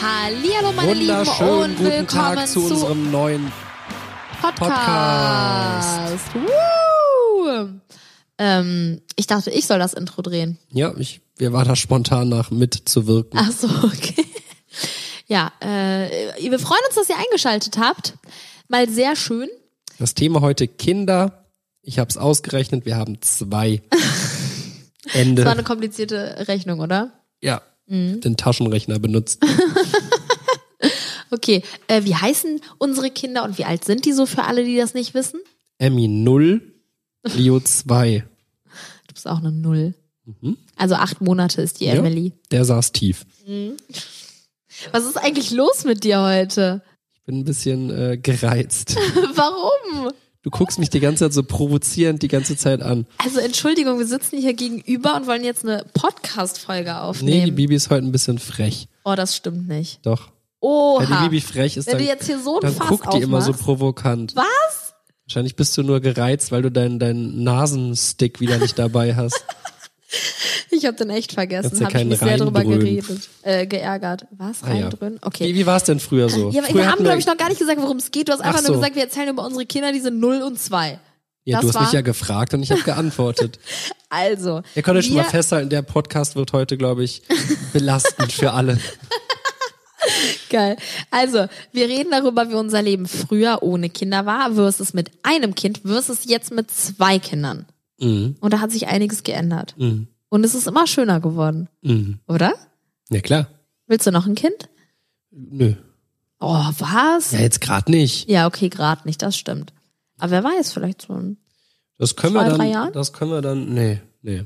Hallihallo meine Lieben Wunderschönen und guten willkommen Tag zu unserem neuen Podcast. Woo! Ähm, ich dachte, ich soll das Intro drehen. Ja, ich, wir waren da spontan nach mitzuwirken. Ach so, okay. Ja, äh, wir freuen uns, dass ihr eingeschaltet habt. Mal sehr schön. Das Thema heute Kinder. Ich habe es ausgerechnet, wir haben zwei. Ende. Das war eine komplizierte Rechnung, oder? ja, Mhm. den Taschenrechner benutzt. Okay, äh, wie heißen unsere Kinder und wie alt sind die so für alle, die das nicht wissen? Emmy 0, Leo 2. Du bist auch eine Null. Also acht Monate ist die Mhm. Ja. Emily. Der saß tief. Was ist eigentlich los mit dir heute? Ich bin ein bisschen äh, gereizt. Warum? Du guckst mich die ganze Zeit so provozierend die ganze Zeit an. Also Entschuldigung, wir sitzen hier gegenüber und wollen jetzt eine Podcast-Folge Nee, die aufnehmen. Bibi ist heute ein bisschen frech. oh, das stimmt nicht. Doch. Oha. Wenn die Bibi frech ist, Wenn dann, du jetzt hier so ein dann Fass guckt die immer so aufmachst. provokant. Was? Wahrscheinlich bist du nur gereizt, weil du deinen deinen Nasenstick wieder nicht dabei hast. Ich habe den echt vergessen. Habe ich mich sehr drüber geredet, äh, geärgert. Was? Ah, ja. Okay. Wie, wie war es denn früher so? ja, früher wir haben, glaube ich, noch gar nicht gesagt, worum es geht. Du hast einfach Ach nur so. gesagt, wir erzählen über unsere Kinder, die sind 0 und 2. ja, das du hast war- mich ja gefragt und ich habe geantwortet. Also. Ihr könnt euch schon wir- mal festhalten, der Podcast wird heute, glaube ich, belastend für alle. Geil. Also, wir reden darüber, wie unser Leben früher ohne Kinder war, versus mit einem Kind, versus jetzt mit zwei Kindern. Mhm. Und da hat sich einiges geändert. Mhm. Und es ist immer schöner geworden, Mhm. oder? Ja, klar. Willst du noch ein Kind? Nö. Oh, was? Ja, jetzt gerade nicht. Ja, okay, gerade nicht, das stimmt. Aber wer weiß, vielleicht so ein. Das können Zwei, wir drei dann. Jahren? Das können wir dann. Nee, nee.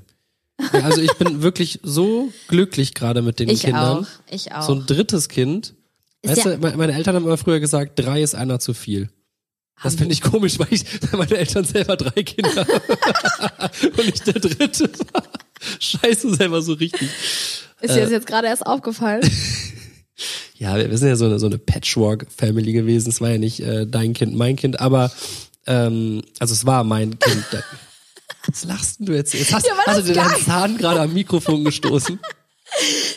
Ja, also ich bin wirklich so glücklich gerade mit den Ich Kindern. auch. Ich auch. So ein drittes Kind. Ist Weißt ja- du, me- meine Eltern haben immer früher gesagt, drei ist einer zu viel. Das finde ich komisch, weil ich meine Eltern selber drei Kinder haben. und nicht der dritte. Scheiße, selber so richtig. Ist dir das jetzt gerade erst aufgefallen? Ja, wir sind ja so eine, so eine Patchwork-Family gewesen. Es war ja nicht äh, dein Kind, mein Kind, aber ähm, also es war mein Kind. Was lachst denn du jetzt? Jetzt hast, Ja, hast du dir deinen Zahn gerade am Mikrofon gestoßen.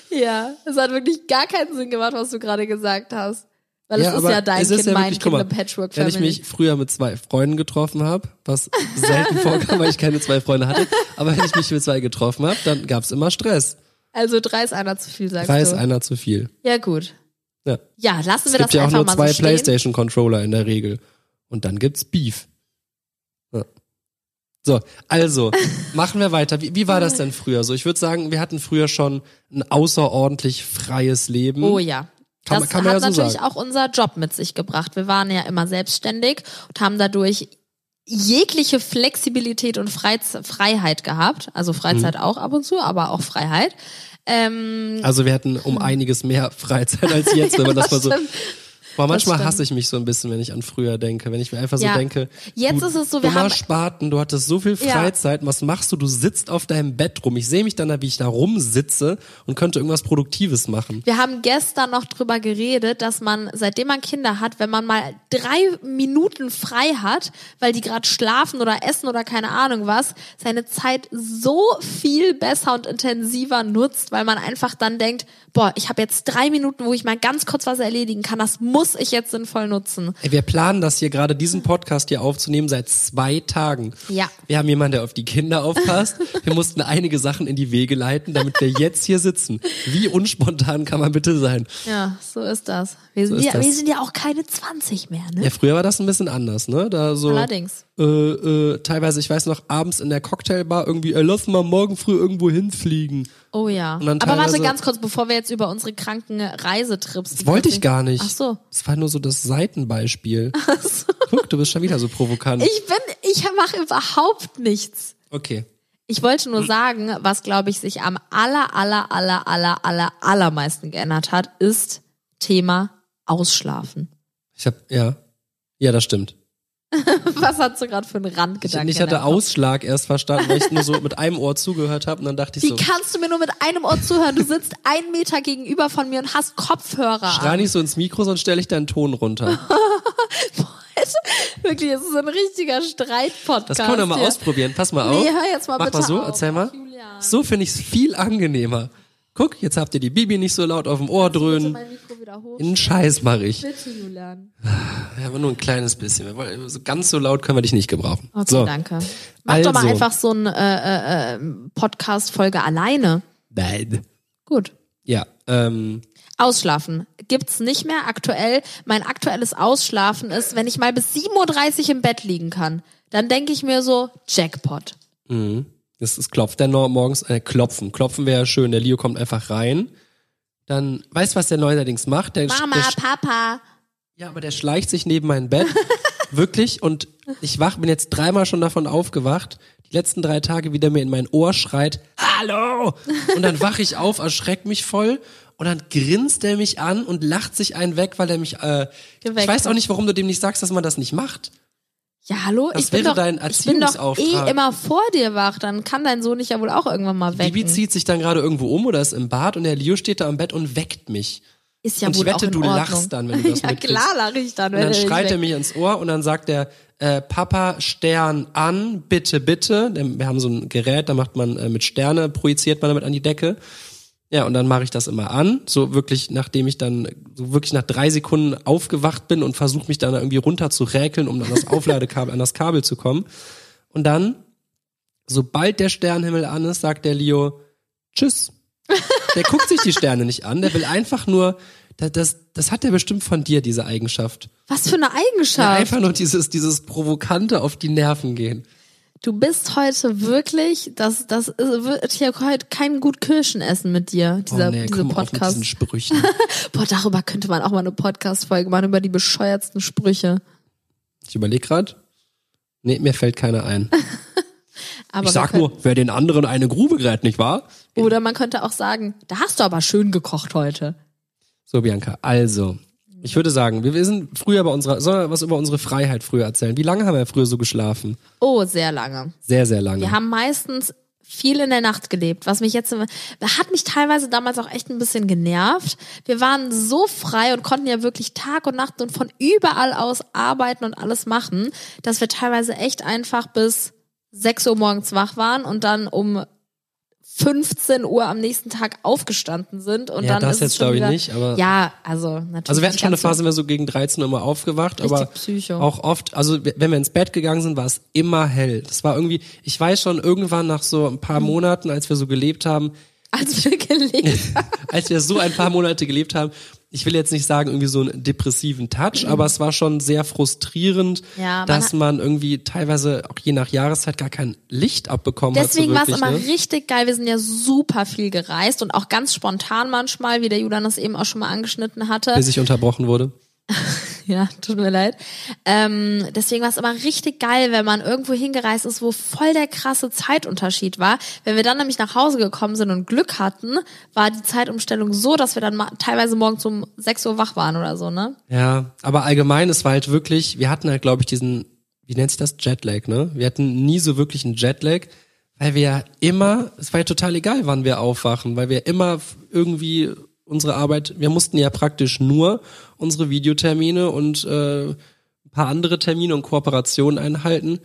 ja, es hat wirklich gar keinen Sinn gemacht, was du gerade gesagt hast. Weil es ist ja dein es ist Kind, ja mein wirklich, Kind, mal, eine Patchwork Wenn ich mich früher mit zwei Freunden getroffen habe, was selten vorkam, weil ich keine zwei Freunde hatte, aber wenn ich mich mit zwei getroffen habe, dann gab's immer Stress. also drei ist einer zu viel, sagst Drei ist du. einer zu viel. Ja, gut. Ja. Ja, lassen Es wir gibt das ja auch einfach nur mal zwei so. PlayStation-Controller in der Regel. Und dann gibt's Beef. Ja. So, also, machen wir weiter. Wie, wie war das denn früher so? Ich würde sagen, wir hatten früher schon ein außerordentlich freies Leben. Oh ja. Kann das kann hat ja so natürlich sagen. auch unser Job mit sich gebracht. Wir waren ja immer selbstständig und haben dadurch jegliche Flexibilität und Freiz Freiheit gehabt. Also Mhm. Freizeit auch ab und zu, aber auch Freiheit. Ähm, Also wir hatten um einiges mehr Freizeit als jetzt, wenn man das, mal so. stimmt. Boah, manchmal hasse ich mich so ein bisschen, wenn ich an früher denke. Wenn ich mir einfach so Ja. denke, Jetzt du ist es so, wir haben- Spaten, du hattest so viel Ja. Freizeit, was machst du? Du sitzt auf deinem Bett rum. Ich sehe mich dann da, wie ich da rumsitze und könnte irgendwas Produktives machen. Wir haben gestern noch drüber geredet, dass man, seitdem man Kinder hat, wenn man mal drei Minuten frei hat, weil die gerade schlafen oder essen oder keine Ahnung was, seine Zeit so viel besser und intensiver nutzt, weil man einfach dann denkt, boah, ich habe jetzt drei Minuten, wo ich mal ganz kurz was erledigen kann, das muss ich jetzt sinnvoll nutzen. Ey, wir planen das hier gerade, diesen Podcast hier aufzunehmen seit zwei Tagen. Ja. Wir haben jemanden, der auf die Kinder aufpasst. Wir mussten einige Sachen in die Wege leiten, damit wir jetzt hier sitzen. Wie unspontan kann man bitte sein? Ja, so ist das. Wir sind, ist ja, das. wir sind ja auch keine 20 mehr, ne? Ja, früher war das ein bisschen anders, ne? Da so. Allerdings. Äh, äh, teilweise, ich weiß noch, abends in der Cocktailbar irgendwie, ey, lass mal morgen früh irgendwo hinfliegen. Oh ja. Aber warte ganz kurz, bevor wir jetzt über unsere kranken Reisetrips. Das wollte ich gar nicht. Ach so. Das war nur so das Seitenbeispiel. Guck, du bist schon wieder so provokant. Ich bin, ich mache überhaupt nichts. okay. Ich wollte nur sagen, was glaube ich sich am aller, aller, aller, aller, aller, allermeisten geändert hat, ist Thema Ausschlafen. Ich hab, ja. Ja, das stimmt. Was hast du gerade für einen Ich, Randgedanken? ich in hatte? Ausschlag erst verstanden, weil ich nur so mit einem Ohr zugehört habe und dann dachte ich Wie so, kannst du mir nur mit einem Ohr zuhören? Du sitzt einen Meter gegenüber von mir und hast Kopfhörer schrei nicht so ins Mikro, sonst stelle ich deinen Ton runter. Wirklich, es ist ein richtiger Streitpodcast. Das kann man doch mal hier. ausprobieren. Pass mal auf. Nee, hör jetzt mal Mach bitte mal so, auf. erzähl mal. So finde ich es viel angenehmer. Guck, jetzt habt ihr die Bibi nicht so laut auf dem Ohr dröhnen. Mein Mikro wieder oder hoch? In Scheiß mache ich. Bitte, Julian. Ja, aber nur ein kleines bisschen. Wollen- So ganz so laut können wir dich nicht gebrauchen. Okay, so. danke. Mach doch mal Also. einfach so eine äh, äh, Podcast-Folge alleine. Nein. Gut. Ja, ähm, Ausschlafen gibt's nicht mehr aktuell. Mein aktuelles Ausschlafen ist, wenn ich mal bis 7.30 Uhr im Bett liegen kann. Dann denke ich mir so, Jackpot. das ist klopft der Nor- morgens, äh, klopfen. Klopfen wäre ja schön. Der Leo kommt einfach rein. Dann, weißt du, was der neuerdings macht? Der, Mama, der, Papa. Ja, aber der schleicht sich neben mein Bett. wirklich. Und ich wach, bin jetzt dreimal schon davon aufgewacht. Die letzten drei Tage, wie der mir in mein Ohr schreit, Hallo! Und dann wach ich auf, erschreckt mich voll. Und dann grinst er mich an und lacht sich einen weg, weil er mich, äh, ich weiß auch nicht, warum du dem nicht sagst, dass man das nicht macht. Ja, hallo? Das ich bin doch, dein ich bin doch eh immer vor dir wach. Dann kann dein Sohn dich ja wohl auch irgendwann mal wecken. Bibi zieht sich dann gerade irgendwo um oder ist im Bad und der Leo steht da am Bett und weckt mich. Ist ja und ich wohl wette, auch in du Ordnung. lachst dann, wenn du das Ja, mitkriegst. klar lache ich dann. Und wenn dann er dich schreit er mich ins Ohr und dann sagt er, äh, Papa, Stern an, bitte, bitte. Wir haben so ein Gerät, da macht man äh, mit Sterne, projiziert man damit an die Decke. Ja, und dann mache ich das immer an, so wirklich, nachdem ich dann so wirklich nach drei Sekunden aufgewacht bin und versuche mich dann irgendwie runter zu räkeln, um an das Aufladekabel, an das Kabel zu kommen. Und dann, sobald der Sternenhimmel an ist, sagt der Leo, tschüss. Der guckt sich die Sterne nicht an, der will einfach nur, das, das, das hat er bestimmt von dir, diese Eigenschaft. Was für eine Ja, Eigenschaft. einfach nur dieses, dieses provokante auf die Nerven gehen. Du bist heute wirklich, das, das wird hier heute kein gut Kirschenessen mit dir, dieser, oh nee, diese auf Podcast. diesen Sprüchen. Boah, darüber könnte man auch mal eine Podcast-Folge machen, über die bescheuertsten Sprüche. Ich überlege gerade. Nee, mir fällt keiner ein. Aber ich sag nur, wer den anderen eine Grube gräbt, nicht wahr? oder man könnte auch sagen, da hast du aber schön gekocht heute. So, Bianca, also, ich würde sagen, wir, sind früher bei unserer, sollen wir was über unsere Freiheit früher erzählen? Wie lange haben wir früher so geschlafen? Oh, sehr lange. Sehr, sehr lange. Wir haben meistens viel in der Nacht gelebt, was mich jetzt hat mich teilweise damals auch echt ein bisschen genervt. Wir waren so frei und konnten ja wirklich Tag und Nacht und von überall aus arbeiten und alles machen, dass wir teilweise echt einfach bis 6 Uhr morgens wach waren und dann um 15 Uhr am nächsten Tag aufgestanden sind und Ja, dann das ist es jetzt glaube ich nicht, aber- ja, also natürlich. Also wir hatten schon eine Phase, sind wir so gegen 13 Uhr immer aufgewacht, aber Psycho. auch oft, also wenn wir ins Bett gegangen sind, war es immer hell. Das war irgendwie, ich weiß schon, irgendwann nach so ein paar Monaten, als wir so gelebt haben, als wir gelebt als wir so ein paar Monate gelebt haben, ich will jetzt nicht sagen irgendwie so einen depressiven Touch, aber es war schon sehr frustrierend, Ja, man dass man irgendwie teilweise auch je nach Jahreszeit gar kein Licht abbekommen Deswegen war hat. es so wirklich, immer ne? richtig geil. Wir sind ja super viel gereist und auch ganz spontan manchmal, wie der Julian das eben auch schon mal angeschnitten hatte. Bis ich unterbrochen wurde. Ja, tut mir leid. Ähm, deswegen war es immer richtig geil, wenn man irgendwo hingereist ist, wo voll der krasse Zeitunterschied war. Wenn wir dann nämlich nach Hause gekommen sind und Glück hatten, war die Zeitumstellung so, dass wir dann teilweise morgens um 6 Uhr wach waren oder so, ne? Ja, aber allgemein, es war halt wirklich, wir hatten halt, glaube ich, diesen, wie nennt sich das? Jetlag, ne? Wir hatten nie so wirklich einen Jetlag, weil wir ja immer, es war ja total egal, wann wir aufwachen, weil wir immer irgendwie unsere Arbeit, wir mussten ja praktisch nur unsere Videotermine und äh, ein paar andere Termine und Kooperationen einhalten.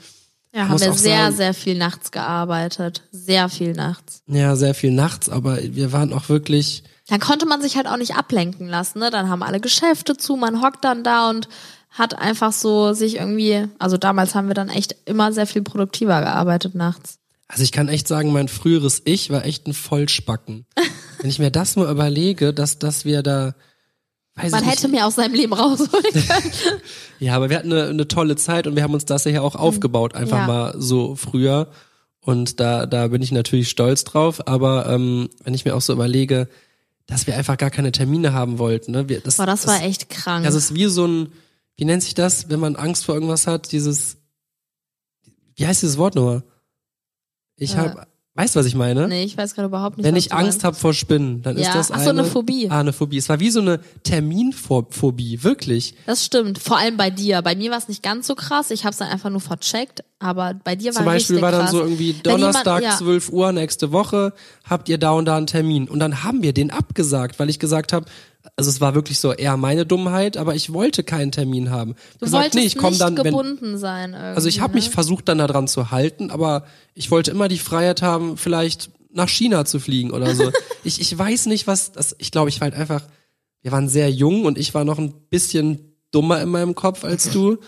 Ja, haben wir sehr, sagen- sehr viel nachts gearbeitet. Sehr viel nachts. Ja, sehr viel nachts, aber wir waren auch wirklich, Dann konnte man sich halt auch nicht ablenken lassen, ne? Dann haben alle Geschäfte zu, man hockt dann da und hat einfach so sich irgendwie, also damals haben wir dann echt immer sehr viel produktiver gearbeitet nachts. Also ich kann echt sagen, mein früheres Ich war echt ein Vollspacken. Wenn ich mir das mal überlege, dass, dass wir da, weiß Man hätte mir aus seinem Leben rausholen können. ja, aber wir hatten eine, eine tolle Zeit und wir haben uns das ja auch aufgebaut, einfach Ja. mal so früher. Und da, da bin ich natürlich stolz drauf. Aber ähm, wenn ich mir auch so überlege, dass wir einfach gar keine Termine haben wollten, ne? Wir, das, Boah, das war echt krank. Das ist wie so ein, wie nennt sich das, wenn man Angst vor irgendwas hat, dieses, wie heißt dieses Wort nochmal? Ich Äh, hab, weißt du, was ich meine? nee, ich weiß gerade überhaupt nicht. Wenn ich Angst habe vor Spinnen, dann ist Ja, das ach eine, so, eine Phobie. Ah, eine Phobie. Es war wie so eine Terminphobie, wirklich. Das stimmt. Vor allem bei dir. Bei mir war es nicht ganz so krass. Ich habe es dann einfach nur vercheckt. Aber bei dir Zum war Beispiel richtig war dann krass. so irgendwie Wenn jemand- Donnerstag, ja. 12 Uhr nächste Woche, habt ihr da und da einen Termin. Und dann haben wir den abgesagt, weil ich gesagt habe, also es war wirklich so eher meine Dummheit, aber ich wollte keinen Termin haben. Du gesagt, wolltest nee, ich komm nicht dann, wenn, gebunden sein. Irgendwie, Also ich habe mich ne? versucht dann daran zu halten, aber ich wollte immer die Freiheit haben, vielleicht nach China zu fliegen oder so. ich, ich weiß nicht, was das. Ich glaube, ich war halt einfach wir waren sehr jung und ich war noch ein bisschen dummer in meinem Kopf als du.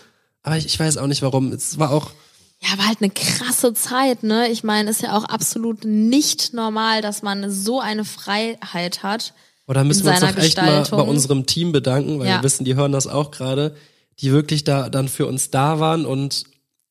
Aber ich, ich weiß auch nicht warum. Es war auch, Ja, war halt eine krasse Zeit, ne? Ich meine, ist ja auch absolut nicht normal, dass man so eine Freiheit hat. Oder müssen wir uns doch echt mal bei unserem Team bedanken, weil Ja. wir wissen, die hören das auch gerade, die wirklich da dann für uns da waren und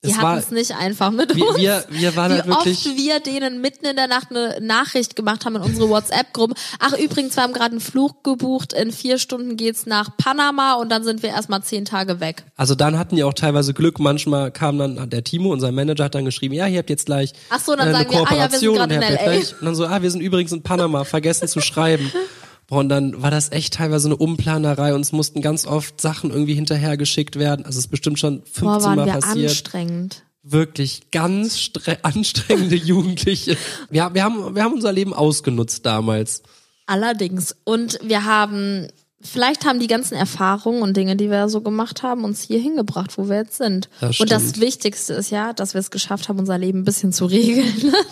Die es hatten war, es nicht einfach mit wir, uns. wir, wir waren Wie halt wirklich, oft wir denen mitten in der Nacht eine Nachricht gemacht haben in unsere WhatsApp-Gruppen. Ach, übrigens, wir haben gerade einen Flug gebucht. In vier Stunden geht's nach Panama und dann sind wir erstmal zehn Tage weg. also dann hatten die auch teilweise Glück, manchmal kam dann der Timo, unser Manager, hat dann geschrieben, ja, ihr habt jetzt gleich Ach so, dann äh, eine sagen wir, ah ja, wir sind Kooperation und in LA. gleich, und dann so, ah, wir sind übrigens in Panama, vergessen zu schreiben. Boah, und dann war das echt teilweise eine Umplanerei und es mussten ganz oft Sachen irgendwie hinterhergeschickt werden. Also es ist bestimmt schon 15 Boah, waren Mal wir passiert. anstrengend. Wirklich ganz stre- anstrengende Jugendliche. Wir, wir, haben, wir haben unser Leben ausgenutzt damals. Allerdings. Und wir haben, vielleicht haben die ganzen Erfahrungen und Dinge, die wir so gemacht haben, uns hier hingebracht, wo wir jetzt sind. Das und das. Wichtigste ist ja, dass wir es geschafft haben, unser Leben ein bisschen zu regeln.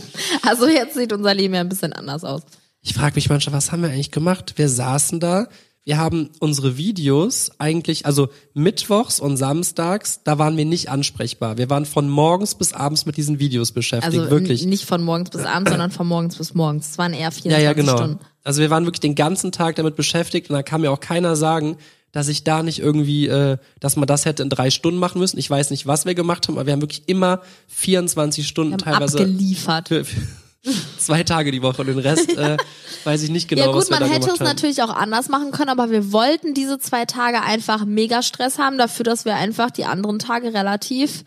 Also jetzt sieht unser Leben ja ein bisschen anders aus. Ich frage mich manchmal, was haben wir eigentlich gemacht? Wir saßen da, wir haben unsere Videos eigentlich, also mittwochs und samstags, da waren wir nicht ansprechbar. Wir waren von morgens bis abends mit diesen Videos beschäftigt, Also wirklich. nicht von morgens bis abends, sondern von morgens bis morgens. Es waren eher Ja, 24 ja, genau. Stunden. Also wir waren wirklich den ganzen Tag damit beschäftigt und da kann mir auch keiner sagen, dass ich da nicht irgendwie, äh, dass man das hätte in drei Stunden machen müssen. Ich weiß nicht, was wir gemacht haben, aber wir haben wirklich immer 24 Stunden Wir haben teilweise abgeliefert. für, für zwei Tage die Woche und den Rest äh, weiß ich nicht genau, ja was gut, wir man da hätte gemacht es haben. natürlich auch anders machen können, aber wir wollten diese zwei Tage einfach mega Stress haben, dafür, dass wir einfach die anderen Tage relativ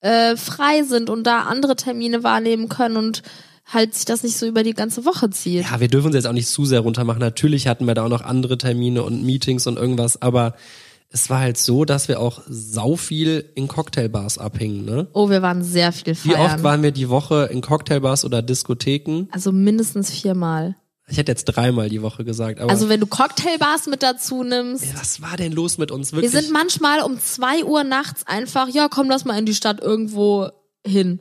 äh, frei sind und da andere Termine wahrnehmen können und halt sich das nicht so über die ganze Woche zieht. Ja, wir dürfen uns jetzt auch nicht zu sehr runtermachen. Natürlich hatten wir da auch noch andere Termine und Meetings und irgendwas, aber es war halt so, dass wir auch sau viel in Cocktailbars abhingen, ne? Oh, wir waren sehr viel Wie feiern. oft waren wir die Woche in Cocktailbars oder Diskotheken? also mindestens viermal. Ich hätte jetzt dreimal die Woche gesagt, aber Also wenn du Cocktailbars mit dazu nimmst. Ja, was war denn los mit uns Wir wirklich? sind manchmal um zwei Uhr nachts einfach, ja komm, lass mal in die Stadt irgendwo hin.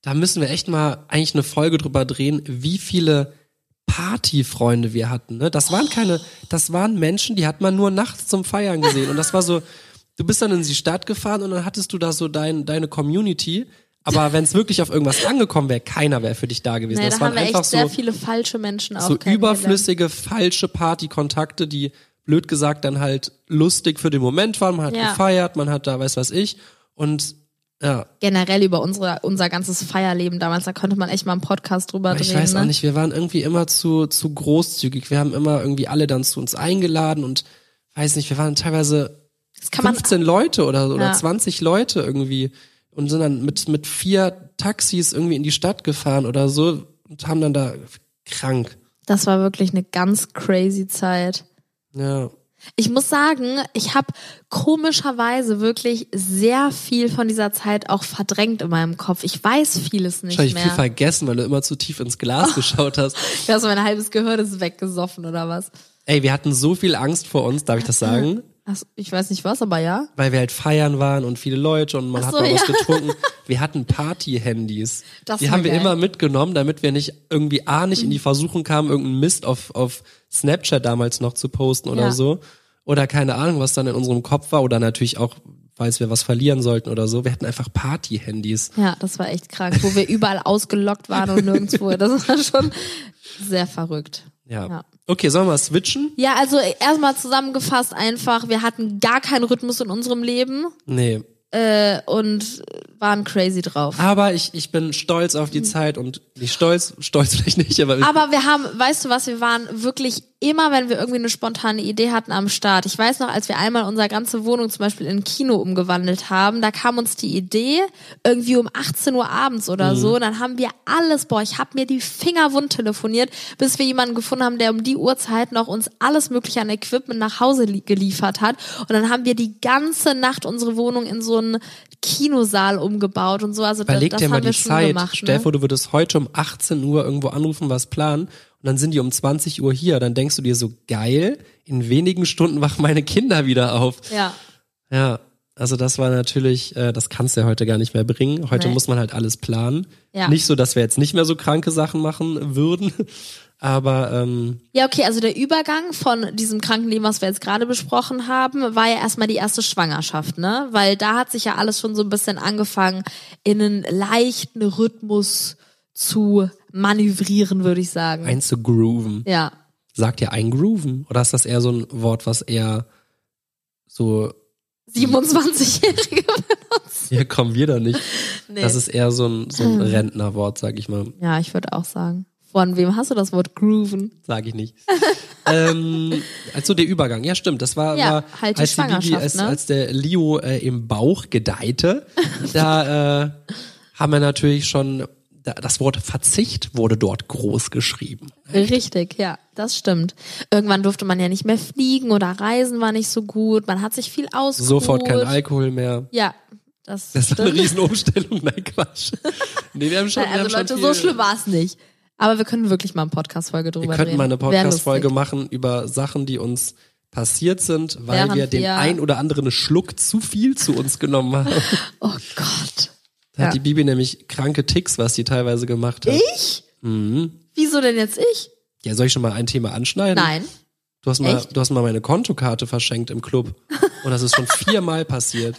da müssen wir echt mal eigentlich eine Folge drüber drehen, wie viele Partyfreunde wir hatten. Ne? Das waren keine, das waren Menschen, die hat man nur nachts zum Feiern gesehen. Und das war so, du bist dann in die Stadt gefahren und dann hattest du da so dein, deine Community. Aber wenn es wirklich auf irgendwas angekommen wäre, keiner wäre für dich da gewesen. Nee, das da waren haben wir einfach echt sehr so, viele falsche Menschen auch so überflüssige, falsche Partykontakte, die blöd gesagt dann halt lustig für den Moment waren. Man hat Ja. gefeiert, man hat da weiß was ich. Und ja, generell über unsere, unser ganzes Feierleben damals, da könnte man echt mal einen Podcast drüber Aber ich drehen. weiß ne? auch nicht, wir waren irgendwie immer zu, zu großzügig. Wir haben immer irgendwie alle dann zu uns eingeladen und weiß nicht, wir waren teilweise Das kann man 15 Leute oder, oder Ja. 20 Leute irgendwie und sind dann mit, mit vier Taxis irgendwie in die Stadt gefahren oder so und haben dann da krank. Das war wirklich eine ganz crazy Zeit. Ja. Ich muss sagen, ich habe komischerweise wirklich sehr viel von dieser Zeit auch verdrängt in meinem Kopf. Ich weiß vieles nicht Wahrscheinlich mehr. viel vergessen, weil du immer zu tief ins Glas geschaut hast. Ja, so mein halbes Gehirn ist weggesoffen oder was? Ey, wir hatten so viel Angst vor uns, darf ich das sagen? Ach, ich weiß nicht was, aber ja. Weil wir halt feiern waren und viele Leute und man Ach hat so, mal was ja. getrunken. Wir hatten Party-Handys. Die haben wir geil. immer mitgenommen, damit wir nicht irgendwie A, nicht in die Versuchung kamen, irgendeinen Mist auf, auf Snapchat damals noch zu posten oder Ja. so. Oder keine Ahnung, was dann in unserem Kopf war. Oder natürlich auch, falls wir was verlieren sollten oder so. Wir hatten einfach Party-Handys. Ja, das war echt krank, wo wir überall ausgelockt waren und nirgendwo. Das war schon sehr verrückt. Ja. Ja. Okay, sollen wir switchen? Ja, also erstmal zusammengefasst einfach, wir hatten gar keinen Rhythmus in unserem Leben Nee. äh, und waren crazy drauf. Aber ich, ich bin stolz auf die Zeit und nicht stolz, stolz vielleicht nicht, aber, Aber wir haben, weißt du was, wir waren wirklich immer, wenn wir irgendwie eine spontane Idee hatten am Start. Ich weiß noch, als wir einmal unsere ganze Wohnung zum Beispiel in ein Kino umgewandelt haben, da kam uns die Idee, irgendwie um 18 Uhr abends oder so, und dann haben wir alles, boah, ich habe mir die Finger wund telefoniert, bis wir jemanden gefunden haben, der um die Uhrzeit noch uns alles mögliche an Equipment nach Hause li geliefert hat. Und dann haben wir die ganze Nacht unsere Wohnung in so einen Kinosaal umgebaut und so. Also das, Überleg das dir mal haben wir die schon Zeit. gemacht. Stell Ne? vor, du würdest heute um 18 Uhr irgendwo anrufen, was planen und dann sind die um 20 Uhr hier. Dann denkst du dir so, geil, in wenigen Stunden wachen meine Kinder wieder auf. Ja. Ja, also das war natürlich, äh, das kannst du ja heute gar nicht mehr bringen. Heute Nee. muss man halt alles planen. Ja. Nicht so, dass wir jetzt nicht mehr so kranke Sachen machen würden, Aber ähm, Ja, okay, also der Übergang von diesem Krankenleben, was wir jetzt gerade besprochen haben, war ja erstmal die erste Schwangerschaft, ne? Weil da hat sich ja alles schon so ein bisschen angefangen, in einen leichten Rhythmus zu manövrieren, würde ich sagen. einzugrooven. ja. Sagt ihr eingrooven? Oder ist das eher so ein Wort, was eher so, 27-Jährige benutzen. hier kommen wir da nicht. Nee. Das ist eher so ein, so ein Rentnerwort, sag ich mal. Ja, ich würde auch sagen. Von wem hast du das Wort grooven? Sag ich nicht. ähm, also der Übergang, ja stimmt, das war, Ja, war halt als die Bibi, als, ne? als der Leo äh, im Bauch gedeihte, da äh, haben wir natürlich schon, das Wort Verzicht wurde dort groß geschrieben. Richtig, ja, das stimmt. Irgendwann durfte man ja nicht mehr fliegen oder reisen war nicht so gut. Man hat sich viel ausgeruht. Sofort kein Alkohol mehr. Ja, das, Das war eine. Riesenumstellung, nein Quatsch. Nee, wir haben schon, Nein, wir also Leute, viel, so schlimm war es nicht. Aber wir können wirklich mal eine Podcast-Folge drüber Wir könnten mal eine Podcast-Folge machen über Sachen, die uns passiert sind, weil Während wir den wir- ein oder anderen Schluck zu viel zu uns genommen haben. Oh Gott. Da hat Ja. die Bibi nämlich kranke Ticks, was die teilweise gemacht hat. Ich? Mhm. Wieso denn jetzt ich? Ja, soll ich schon mal ein Thema anschneiden? Nein. Du hast mal, Echt? du hast mal meine Kontokarte verschenkt im Club. Und das ist schon viermal passiert.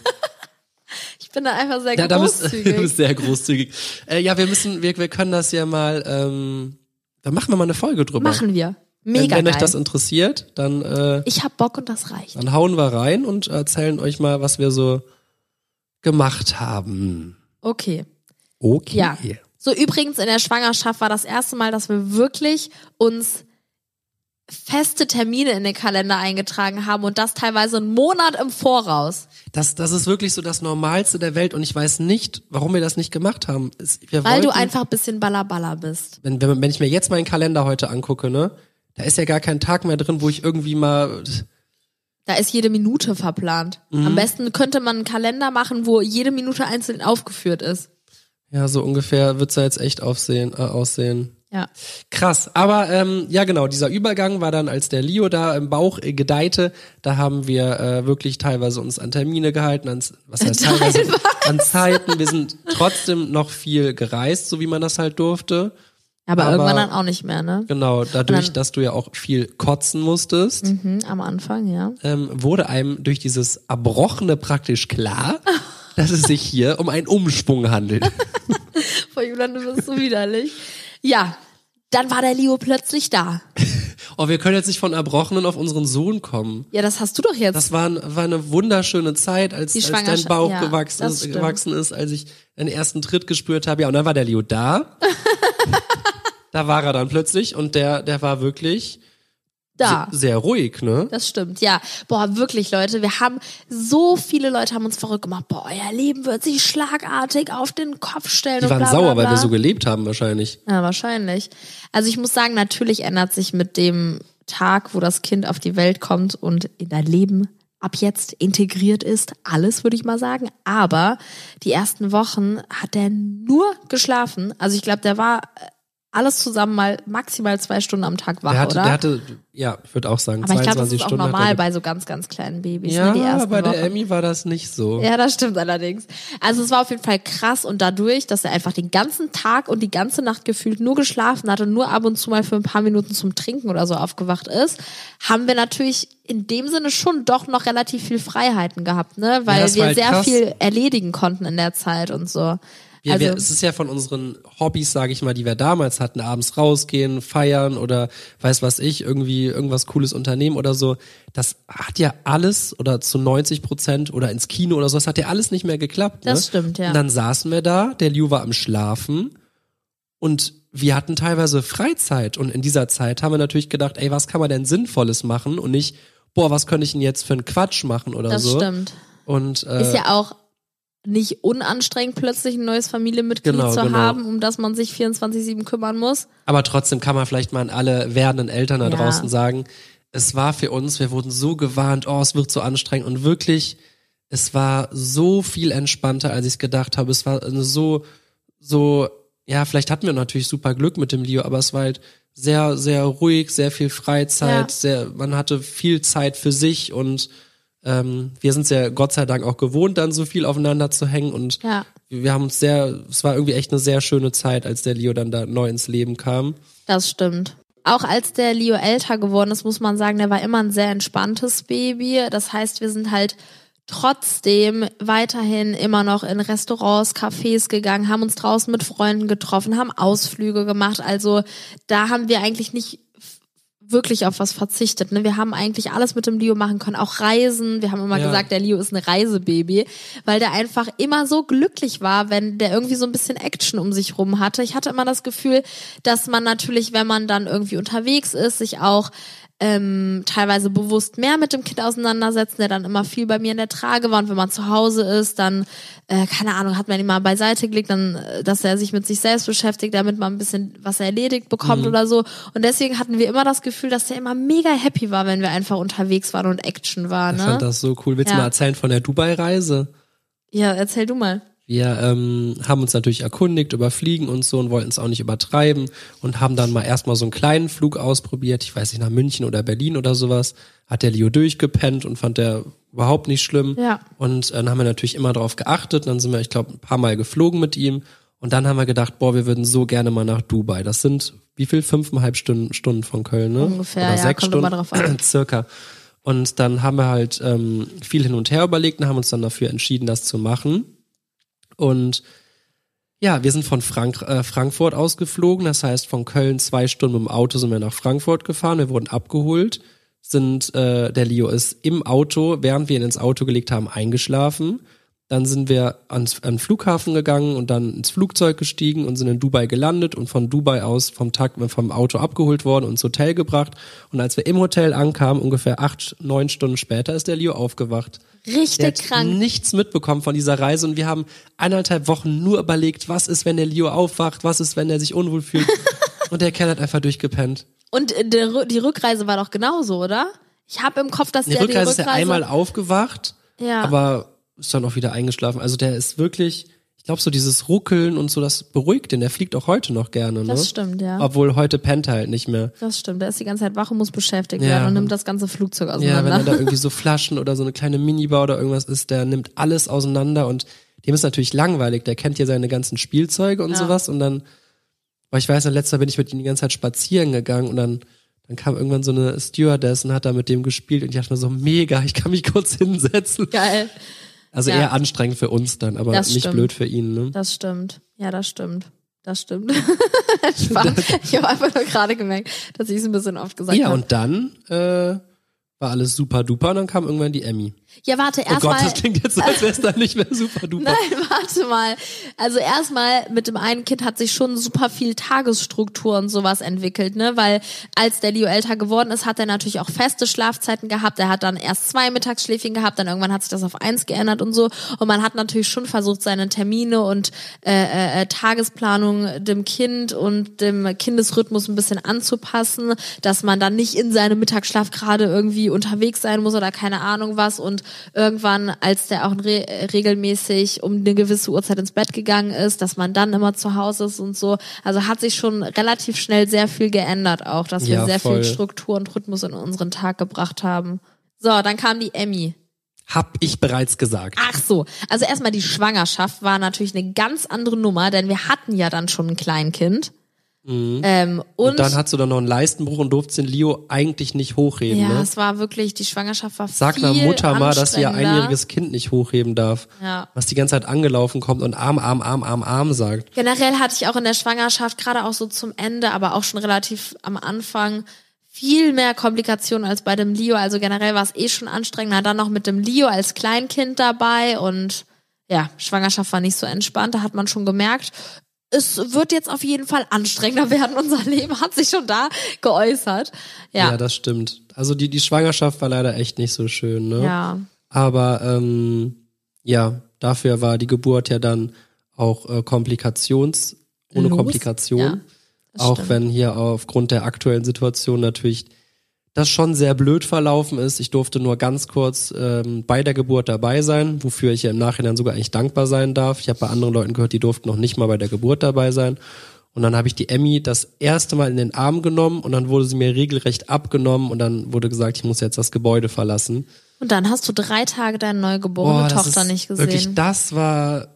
Ich bin da einfach sehr Ja, da bist, du großzügig. bist sehr großzügig. Äh, ja, wir müssen, wir, wir können das ja mal, ähm, da machen wir mal eine Folge drüber. Machen wir. wenn Mega wenn geil. euch das interessiert, dann, äh, ich hab Bock und das reicht. dann hauen wir rein und erzählen euch mal, was wir so gemacht haben. Okay. Okay. Ja. So übrigens in der Schwangerschaft war das erste Mal, dass wir wirklich uns feste Termine in den Kalender eingetragen haben und das teilweise einen Monat im Voraus. Das, das ist wirklich so das Normalste der Welt und ich weiß nicht, warum wir das nicht gemacht haben. Es, Weil du wollten- einfach ein bisschen ballerballer bist. wenn, wenn, wenn ich mir jetzt meinen Kalender heute angucke, ne, da ist ja gar kein Tag mehr drin, wo ich irgendwie mal, Da ist jede Minute verplant. Mhm. Am besten könnte man einen Kalender machen, wo jede Minute einzeln aufgeführt ist. ja, so ungefähr wird's da jetzt echt aufsehen, äh, aussehen. Ja. Krass, aber ähm, ja genau, dieser Übergang war dann, als der Leo da im Bauch äh, gedeihte, da haben wir äh, wirklich teilweise uns an Termine gehalten, an, was heißt teilweise, an Zeiten. Wir sind trotzdem noch viel gereist, so wie man das halt durfte. Aber, Aber- irgendwann dann auch nicht mehr, ne? Genau, dadurch, dann- dass du ja auch viel kotzen musstest, Mhm, am Anfang, ja. ähm, wurde einem durch dieses Erbrochene praktisch klar, dass es sich hier um einen Umschwung handelt. Vor Julian, du bist so widerlich. Ja, dann war der Leo plötzlich da. Oh, wir können jetzt nicht von Erbrochenen auf unseren Sohn kommen. Ja, das hast du doch jetzt. Das war, war eine wunderschöne Zeit, als, als dein Bauch ja, gewachsen, ist, gewachsen ist, als ich den ersten Tritt gespürt habe. Ja, und dann war der Leo da. Da war er dann plötzlich und der, der war wirklich da. se- sehr ruhig, ne? Das stimmt, ja. Boah, wirklich, Leute, wir haben, so viele Leute haben uns verrückt gemacht. Boah, euer Leben wird sich schlagartig auf den Kopf stellen. Die waren bla, sauer, bla, weil wir so gelebt haben wahrscheinlich. Ja, wahrscheinlich. Also ich muss sagen, natürlich ändert sich mit dem Tag, wo das Kind auf die Welt kommt und in dein Leben ab jetzt integriert ist, alles, würde ich mal sagen. Aber die ersten Wochen hat er nur geschlafen. Also ich glaube, der war alles zusammen mal maximal zwei Stunden am Tag wach, Der hatte, oder? der hatte, ja, ich würde auch sagen, Aber ich glaube, das 22 ist auch Stunden. er normal bei so ganz, ganz kleinen Babys, ja, ne, die ersten bei der. Emmy war das nicht so. Ja, das stimmt allerdings. Also es war auf jeden Fall krass und dadurch, dass er einfach den ganzen Tag und die ganze Nacht gefühlt nur geschlafen hat und nur ab und zu mal für ein paar Minuten zum Trinken oder so aufgewacht ist, haben wir natürlich in dem Sinne schon doch noch relativ viel Freiheiten gehabt, ne? Weil war wir halt sehr krass. viel erledigen konnten in der Zeit und so. Wir, also, wir, es ist ja von unseren Hobbys, sage ich mal, die wir damals hatten, abends rausgehen, feiern oder weiß was ich, irgendwie irgendwas cooles unternehmen oder so. Das hat ja alles oder zu 90 Prozent oder ins Kino oder so, das hat ja alles nicht mehr geklappt. Das ne? stimmt, ja. Und dann saßen wir da, der Liu war am Schlafen und wir hatten teilweise Freizeit und in dieser Zeit haben wir natürlich gedacht, ey, was kann man denn Sinnvolles machen und nicht, boah, was könnte ich denn jetzt für einen Quatsch machen oder das so. stimmt. Und äh, Ist ja auch nicht unanstrengend, plötzlich ein neues Familienmitglied Genau, zu genau. haben, um das man sich 24-7 kümmern muss. Aber trotzdem kann man vielleicht mal an alle werdenden Eltern da Ja. draußen sagen, es war für uns, wir wurden so gewarnt, oh, es wird so anstrengend und wirklich, es war so viel entspannter, als ich es gedacht habe. Es war so, so, ja, vielleicht hatten wir natürlich super Glück mit dem Leo, aber es war halt sehr, sehr ruhig, sehr viel Freizeit, Ja. sehr, man hatte viel Zeit für sich und ähm, wir sind ja Gott sei Dank auch gewohnt, dann so viel aufeinander zu hängen und Ja. wir haben uns sehr, es war irgendwie echt eine sehr schöne Zeit, als der Leo dann da neu ins Leben kam. Das stimmt. auch als der Leo älter geworden ist, muss man sagen, der war immer ein sehr entspanntes Baby. Das heißt, wir sind halt trotzdem weiterhin immer noch in Restaurants, Cafés gegangen, haben uns draußen mit Freunden getroffen, haben Ausflüge gemacht. Also da haben wir eigentlich nicht wirklich auf was verzichtet. Ne? Wir haben eigentlich alles mit dem Leo machen können, auch Reisen. Wir haben immer Ja. gesagt, der Leo ist ein Reisebaby, weil der einfach immer so glücklich war, wenn der irgendwie so ein bisschen Action um sich rum hatte. Ich hatte immer das Gefühl, dass man natürlich, wenn man dann irgendwie unterwegs ist, sich auch ähm, teilweise bewusst mehr mit dem Kind auseinandersetzen, der dann immer viel bei mir in der Trage war und wenn man zu Hause ist, dann, äh, keine Ahnung, hat man ihn mal beiseite gelegt, dann, äh, dass er sich mit sich selbst beschäftigt, damit man ein bisschen was erledigt bekommt oder so. Und deswegen hatten wir immer das Gefühl, dass der immer mega happy war, wenn wir einfach unterwegs waren und Action war, Ich fand ne? das so cool. Willst du Ja. mal erzählen von der Dubai-Reise? Ja, erzähl du mal. Wir ähm, haben uns natürlich erkundigt über Fliegen und so und wollten es auch nicht übertreiben und haben dann mal erstmal so einen kleinen Flug ausprobiert, ich weiß nicht, nach München oder Berlin oder sowas. Hat der Leo durchgepennt und fand der überhaupt nicht schlimm. Ja. Und äh, dann haben wir natürlich immer darauf geachtet. Dann sind wir, ich glaube, ein paar Mal geflogen mit ihm. Und dann haben wir gedacht, boah, wir würden so gerne mal nach Dubai. Das sind wie viel? Fünfeinhalb Stunden, Stunden von Köln, ne? Ungefähr, Oder ja, sechs kommt Stunden, immer drauf an. circa. Und dann haben wir halt ähm, viel hin und her überlegt und haben uns dann dafür entschieden, das zu machen. Und ja, wir sind von Frank äh, Frankfurt ausgeflogen. Das heißt, von Köln zwei Stunden dem Auto sind wir nach Frankfurt gefahren. Wir wurden abgeholt. Sind, äh, der Leo ist im Auto, während wir ihn ins Auto gelegt haben, eingeschlafen. Dann sind wir ans, an den Flughafen gegangen und dann ins Flugzeug gestiegen und sind in Dubai gelandet und von Dubai aus vom Tag vom Auto abgeholt worden und ins Hotel gebracht. Und als wir im Hotel ankamen, ungefähr acht, neun Stunden später, ist der Leo aufgewacht. Der Richtig hat krank. nichts mitbekommen von dieser Reise und wir haben eineinhalb Wochen nur überlegt, was ist, wenn der Leo aufwacht, was ist, wenn er sich unwohl fühlt. und der Kerl hat einfach durchgepennt. Und äh, der, die Rückreise war doch genauso, oder? Ich habe im Kopf, dass Die der Rückreise die ist Rückreise er einmal aufgewacht, Ja. aber ist dann auch wieder eingeschlafen. Also der ist wirklich, ich glaube, so dieses Ruckeln und so, das beruhigt den. Der fliegt auch heute noch gerne, ne? Das stimmt, ja. Obwohl heute pennt er halt nicht mehr. Das stimmt, der ist die ganze Zeit wach und muss beschäftigt Ja. werden und nimmt das ganze Flugzeug Ja, wenn er auseinander. da irgendwie so Flaschen oder so eine kleine Minibar oder irgendwas ist, der nimmt alles auseinander und dem ist natürlich langweilig. Der kennt ja seine ganzen Spielzeuge und Ja. sowas und dann, weil ich weiß, letzter bin ich mit ihm die ganze Zeit spazieren gegangen und dann, dann kam irgendwann so eine Stewardess und hat da mit dem gespielt und ich dachte mir so, mega, ich kann mich kurz hinsetzen. Geil, Also Ja. eher anstrengend für uns dann, aber Das nicht stimmt. blöd für ihn, ne? das stimmt. Ja, das stimmt. Das stimmt. Spaß. ich habe einfach nur gerade gemerkt, dass ich es ein bisschen oft gesagt Ja, habe. und dann äh, war alles super duper und dann kam irgendwann die Emmy. Ja, warte, Oh Gott, erstmal. das klingt jetzt als wäre es dann nicht mehr super duper. Nein, warte mal. Also erstmal mit dem einen Kind hat sich schon super viel Tagesstruktur und sowas entwickelt, ne? Weil als der Leo älter geworden ist, hat er natürlich auch feste Schlafzeiten gehabt. Er hat dann erst zwei Mittagsschläfchen gehabt, dann irgendwann hat sich das auf eins geändert und so. Und man hat natürlich schon versucht, seine Termine und äh, äh, Tagesplanung dem Kind und dem Kindesrhythmus ein bisschen anzupassen, dass man dann nicht in seinem Mittagsschlaf gerade irgendwie unterwegs sein muss oder keine Ahnung was und irgendwann, als der auch re regelmäßig um eine gewisse Uhrzeit ins Bett gegangen ist, dass man dann immer zu Hause ist und so. Also hat sich schon relativ schnell sehr viel geändert auch, dass wir Ja, sehr voll. viel Struktur und Rhythmus in unseren Tag gebracht haben. So, dann kam die Emmy. Hab ich bereits gesagt. Ach so, also erstmal die Schwangerschaft war natürlich eine ganz andere Nummer, denn wir hatten ja dann schon ein Kleinkind. Ähm, und, Mhm. Und dann hast du dann noch einen Leistenbruch und durftest den Leo eigentlich nicht hochheben. ja, ne? es war wirklich, die Schwangerschaft war Sag viel einer Mutter mal, dass sie ihr einjähriges Kind nicht hochheben darf. Ja. Was die ganze Zeit angelaufen kommt und Arm, Arm, Arm, Arm, Arm sagt. Generell hatte ich auch in der Schwangerschaft, gerade auch so zum Ende, aber auch schon relativ am Anfang, viel mehr Komplikationen als bei dem Leo. Also generell war es eh schon anstrengender. Dann noch mit dem Leo als Kleinkind dabei und ja, Schwangerschaft war nicht so entspannt, da hat man schon gemerkt. Es wird jetzt auf jeden Fall anstrengender werden. Unser Leben hat sich schon da geäußert. Ja, Ja. das stimmt. Also die, die Schwangerschaft war leider echt nicht so schön, ne? Ja. Aber ähm, ja, dafür war die Geburt ja dann auch äh, Komplikations, ohne Los. Komplikation. Ja, auch stimmt. wenn hier aufgrund der aktuellen Situation natürlich das schon sehr blöd verlaufen ist. Ich durfte nur ganz kurz ähm, bei der Geburt dabei sein, wofür ich ja im Nachhinein sogar eigentlich dankbar sein darf. Ich habe bei anderen Leuten gehört, die durften noch nicht mal bei der Geburt dabei sein. Und dann habe ich die Emmy das erste Mal in den Arm genommen und dann wurde sie mir regelrecht abgenommen und dann wurde gesagt, ich muss jetzt das Gebäude verlassen. Und dann hast du drei Tage deine neugeborene das Tochter nicht gesehen. Wirklich, das war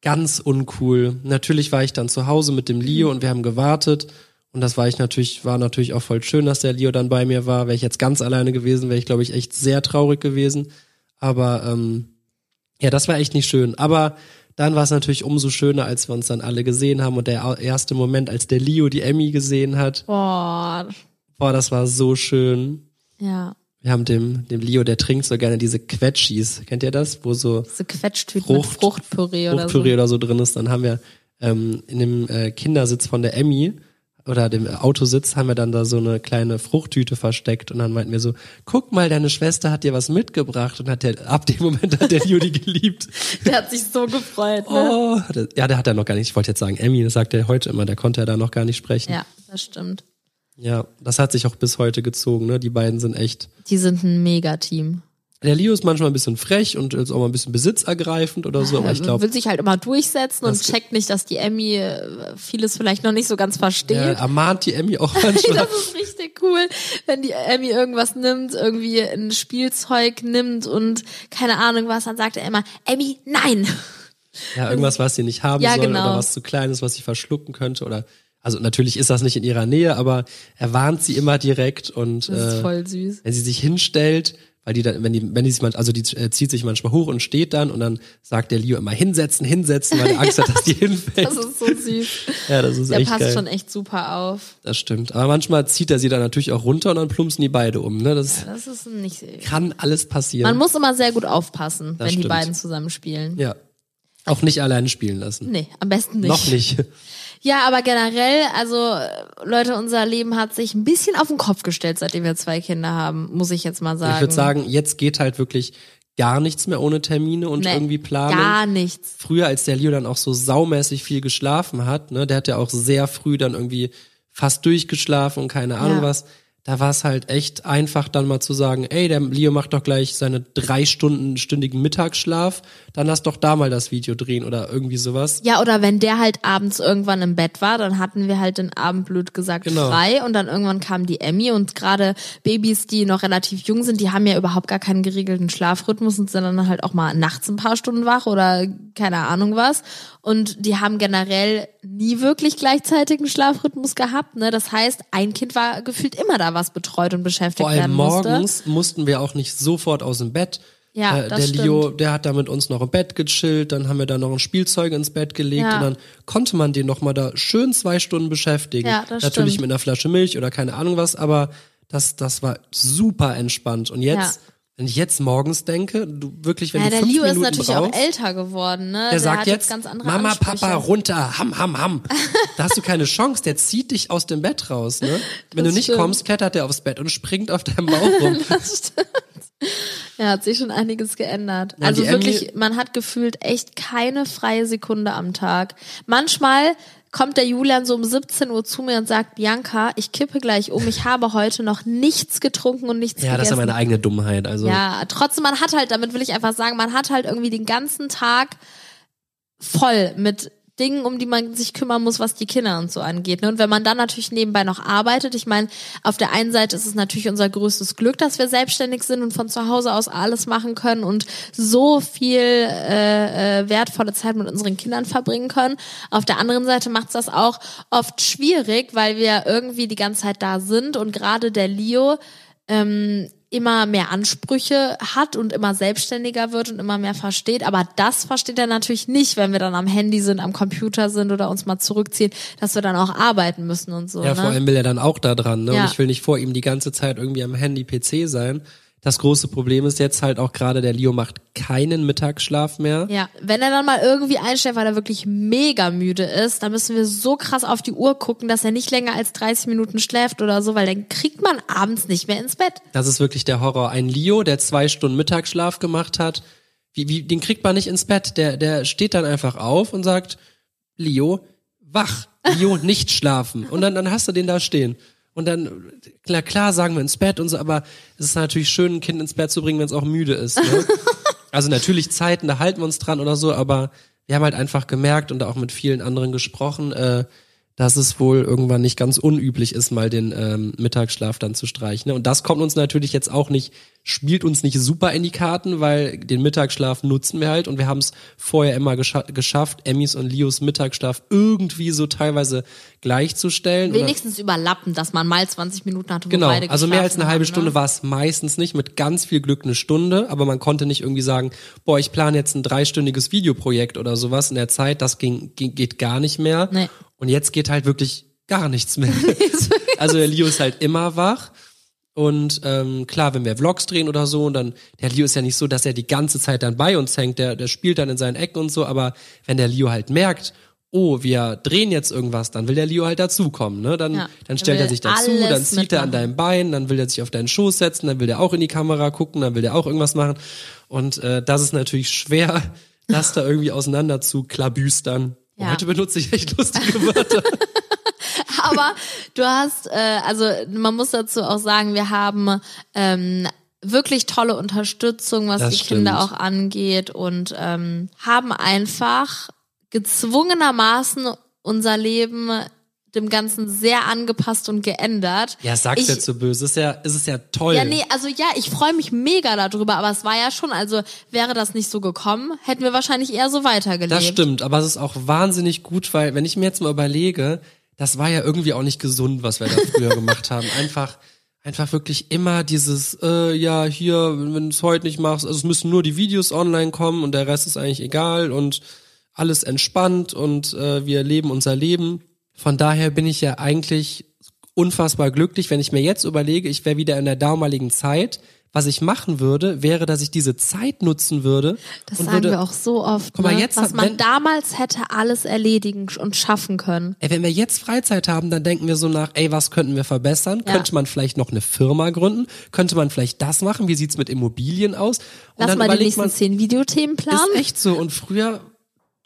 ganz uncool. Natürlich war ich dann zu Hause mit dem. Leo und wir haben gewartet Und das war ich natürlich, war natürlich auch voll schön, dass der Leo dann bei mir war. Wäre ich jetzt ganz alleine gewesen, wäre ich, glaube ich, echt sehr traurig gewesen. Aber ähm, ja, das war echt nicht schön. Aber dann war es natürlich umso schöner, als wir uns dann alle gesehen haben. Und der erste Moment, als der Leo die Emmy gesehen hat. Boah. Boah, das war so schön. Ja. Wir haben dem, dem Leo, der trinkt so gerne diese Quetschis. Kennt ihr das? Wo so Diese Quetschtüten Frucht- mit Fruchtpüree oder Fruchtpüree so. oder so drin ist. Dann haben wir ähm, in dem äh, Kindersitz von der Emmy oder dem Autositz haben wir dann da so eine kleine Fruchttüte versteckt und dann meinten wir so, guck mal, deine Schwester hat dir was mitgebracht und hat der, ab dem Moment hat der die geliebt. Der hat sich so gefreut, ne? Oh, er- ja, der hat er noch gar nicht, ich wollte jetzt sagen, Emmy, das sagt er heute immer, der konnte ja da noch gar nicht sprechen. Ja, das stimmt. Ja, das hat sich auch bis heute gezogen, ne? Die beiden sind echt. Die sind ein Megateam. Der Leo ist manchmal ein bisschen frech und ist auch mal ein bisschen besitzergreifend oder so, aber ich Er glaube, will sich halt immer durchsetzen und checkt nicht, dass die Emmy äh, vieles vielleicht noch nicht so ganz versteht. er ermahnt die Emmy auch manchmal. Das ist richtig cool, wenn die Emmy irgendwas nimmt, irgendwie ein Spielzeug nimmt und keine Ahnung was, dann sagt er immer, Emmy, nein. Ja, irgendwas, was sie nicht haben Ja, soll genau. oder was zu klein ist, was sie verschlucken könnte oder also natürlich ist das nicht in ihrer Nähe, aber er warnt sie immer direkt und Das ist äh, voll süß. wenn sie sich hinstellt, weil die dann, wenn die, wenn die sich manchmal, also die äh, zieht sich manchmal hoch und steht dann und dann sagt der Leo immer hinsetzen, hinsetzen, weil er Angst hat, dass die hinfällt. Das ist so süß. ja, das ist Der echt passt geil. schon echt super auf. Das stimmt. Aber manchmal zieht er sie dann natürlich auch runter und dann plumpsen die beide um. Ne? Das Das ist nicht. kann alles passieren. Man muss immer sehr gut aufpassen, wenn die stimmt. beiden zusammen spielen. ja. Auch nicht alleine spielen lassen. Nee, am besten nicht. Noch nicht. Ja, aber generell, also Leute, unser Leben hat sich ein bisschen auf den Kopf gestellt, seitdem wir zwei Kinder haben, muss ich jetzt mal sagen. Ich würde sagen, jetzt geht halt wirklich gar nichts mehr ohne Termine und Nee, irgendwie Planung. Gar nichts. Früher, als der Leo dann auch so saumäßig viel geschlafen hat, ne, der hat ja auch sehr früh dann irgendwie fast durchgeschlafen und keine Ahnung Ja. was. Da war es halt echt einfach dann mal zu sagen, ey, der Leo macht doch gleich seine drei Stunden stündigen Mittagsschlaf, dann lass doch da mal das Video drehen oder irgendwie sowas. Ja, oder wenn der halt abends irgendwann im Bett war, dann hatten wir halt den Abend blöd gesagt Genau. frei und dann irgendwann kam die Emmy und gerade Babys, die noch relativ jung sind, die haben ja überhaupt gar keinen geregelten Schlafrhythmus und sind dann halt auch mal nachts ein paar Stunden wach oder keine Ahnung was und die haben generell nie wirklich gleichzeitigen Schlafrhythmus gehabt, ne? Das heißt, ein Kind war gefühlt immer da, was betreut und beschäftigt Vor allem werden musste. morgens mussten wir auch nicht sofort aus dem Bett. Ja, äh, das der Leo, stimmt. der hat da mit uns noch im Bett gechillt, dann haben wir da noch ein Spielzeug ins Bett gelegt Ja. und dann konnte man den noch mal da schön zwei Stunden beschäftigen. Ja, das Natürlich stimmt. mit einer Flasche Milch oder keine Ahnung was, aber das, das war super entspannt. Und jetzt, Ja. Wenn ich jetzt morgens denke, du wirklich, wenn Ja, du der fünf Leo ist Minuten natürlich brauchst, auch älter geworden, ne? der sagt hat jetzt, ganz andere Mama, Ansprüche. Papa, runter, ham, ham, ham. Da hast du keine Chance, der zieht dich aus dem Bett raus, ne? Wenn Das du nicht stimmt. kommst, klettert er aufs Bett und springt auf deinem Bauch rum. Ja, hat sich schon einiges geändert. Ja, also wirklich, Emmy- man hat gefühlt echt keine freie Sekunde am Tag. Manchmal kommt der Julian so um 17 Uhr zu mir und sagt, Bianca, ich kippe gleich um, ich habe heute noch nichts getrunken und nichts Ja, das ist ja gegessen. meine eigene Dummheit. Also ja, trotzdem, man hat halt, damit will ich einfach sagen, man hat halt irgendwie den ganzen Tag voll mit Dingen, um die man sich kümmern muss, was die Kinder und so angeht. ne? Und wenn man dann natürlich nebenbei noch arbeitet, ich meine, auf der einen Seite ist es natürlich unser größtes Glück, dass wir selbstständig sind und von zu Hause aus alles machen können und so viel äh, äh, wertvolle Zeit mit unseren Kindern verbringen können. Auf der anderen Seite macht es das auch oft schwierig, weil wir irgendwie die ganze Zeit da sind und gerade der Leo ähm, immer mehr Ansprüche hat und immer selbstständiger wird und immer mehr versteht. Aber das versteht er natürlich nicht, wenn wir dann am Handy sind, am Computer sind oder uns mal zurückziehen, dass wir dann auch arbeiten müssen und so. Ja, ne? vor allem will er dann auch da dran. Ne? Ja. Und ich will nicht vor ihm die ganze Zeit irgendwie am Handy PC sein. Das große Problem ist jetzt halt auch gerade, der Leo macht keinen Mittagsschlaf mehr. Ja, wenn er dann mal irgendwie einschläft, weil er wirklich mega müde ist, dann müssen wir so krass auf die Uhr gucken, dass er nicht länger als 30 Minuten schläft oder so, weil dann kriegt man abends nicht mehr ins Bett. Das ist wirklich der Horror. Ein Leo, der zwei Stunden Mittagsschlaf gemacht hat, wie, wie, den kriegt man nicht ins Bett. Der, der steht dann einfach auf und sagt, Leo, wach. Leo, nicht schlafen. Und dann, dann hast du den da stehen. Und dann, klar, klar sagen wir ins Bett und so, aber es ist natürlich schön, ein Kind ins Bett zu bringen, wenn es auch müde ist. Ne? Also natürlich Zeiten, da halten wir uns dran oder so, aber wir haben halt einfach gemerkt und auch mit vielen anderen gesprochen, äh, dass es wohl irgendwann nicht ganz unüblich ist, mal den ähm, Mittagsschlaf dann zu streichen. Ne? Und das kommt uns natürlich jetzt auch nicht, spielt uns nicht super in die Karten, weil den Mittagsschlaf nutzen wir halt und wir haben es vorher immer gescha geschafft, Emmys und Leos Mittagsschlaf irgendwie so teilweise gleichzustellen. Wenigstens überlappen, dass man mal 20 Minuten hatte, wo Genau, beide also mehr als eine halbe haben, Stunde ne? war es meistens nicht, mit ganz viel Glück eine Stunde, aber man konnte nicht irgendwie sagen, boah, ich plane jetzt ein dreistündiges Videoprojekt oder sowas in der Zeit, das ging, ging, geht gar nicht mehr. Nee. Und jetzt geht halt wirklich gar nichts mehr. also der Leo ist halt immer wach. Und ähm, klar, wenn wir Vlogs drehen oder so, und dann, der Leo ist ja nicht so, dass er die ganze Zeit dann bei uns hängt, der, der spielt dann in seinen Ecken und so, aber wenn der Leo halt merkt, oh, wir drehen jetzt irgendwas, dann will der Leo halt dazukommen, ne? Dann, Ja. dann stellt Er sich dazu, dann zieht er an mitmachen. deinem Bein, dann will er sich auf deinen Schoß setzen, dann will er auch in die Kamera gucken, dann will er auch irgendwas machen. Und äh, das ist natürlich schwer, das da irgendwie auseinander zu klabüstern. Ja. Heute benutze ich echt lustige Wörter. Aber du hast, äh, also man muss dazu auch sagen, wir haben ähm, wirklich tolle Unterstützung, was Das die stimmt. Kinder auch angeht und ähm, haben einfach gezwungenermaßen unser Leben dem Ganzen sehr angepasst und geändert. Ja, sag's Ich- jetzt so böse. Es ist ja, es ist ja toll. Ja, nee, also ja, ich freue mich mega darüber, aber es war ja schon, also wäre das nicht so gekommen, hätten wir wahrscheinlich eher so weitergelebt. Das stimmt, aber es ist auch wahnsinnig gut, weil wenn ich mir jetzt mal überlege, das war ja irgendwie auch nicht gesund, was wir da früher gemacht haben. Einfach, einfach wirklich immer dieses, äh, ja, hier, wenn du es heute nicht machst, also es müssen nur die Videos online kommen und der Rest ist eigentlich egal und alles entspannt und äh, wir leben unser Leben. Von daher bin ich ja eigentlich unfassbar glücklich, wenn ich mir jetzt überlege, ich wäre wieder in der damaligen Zeit. Was ich machen würde, wäre, dass ich diese Zeit nutzen würde. Das sagen würde, wir auch so oft, Guck mal, ne? jetzt was man wenn- damals hätte alles erledigen und schaffen können. Ey, wenn wir jetzt Freizeit haben, dann denken wir so nach, ey, was könnten wir verbessern? Ja. Könnte man vielleicht noch eine Firma gründen? Könnte man vielleicht das machen? Wie sieht's mit Immobilien aus? Und Lass dann mal die nächsten man, zehn Videothemen planen. ist echt so. Und früher,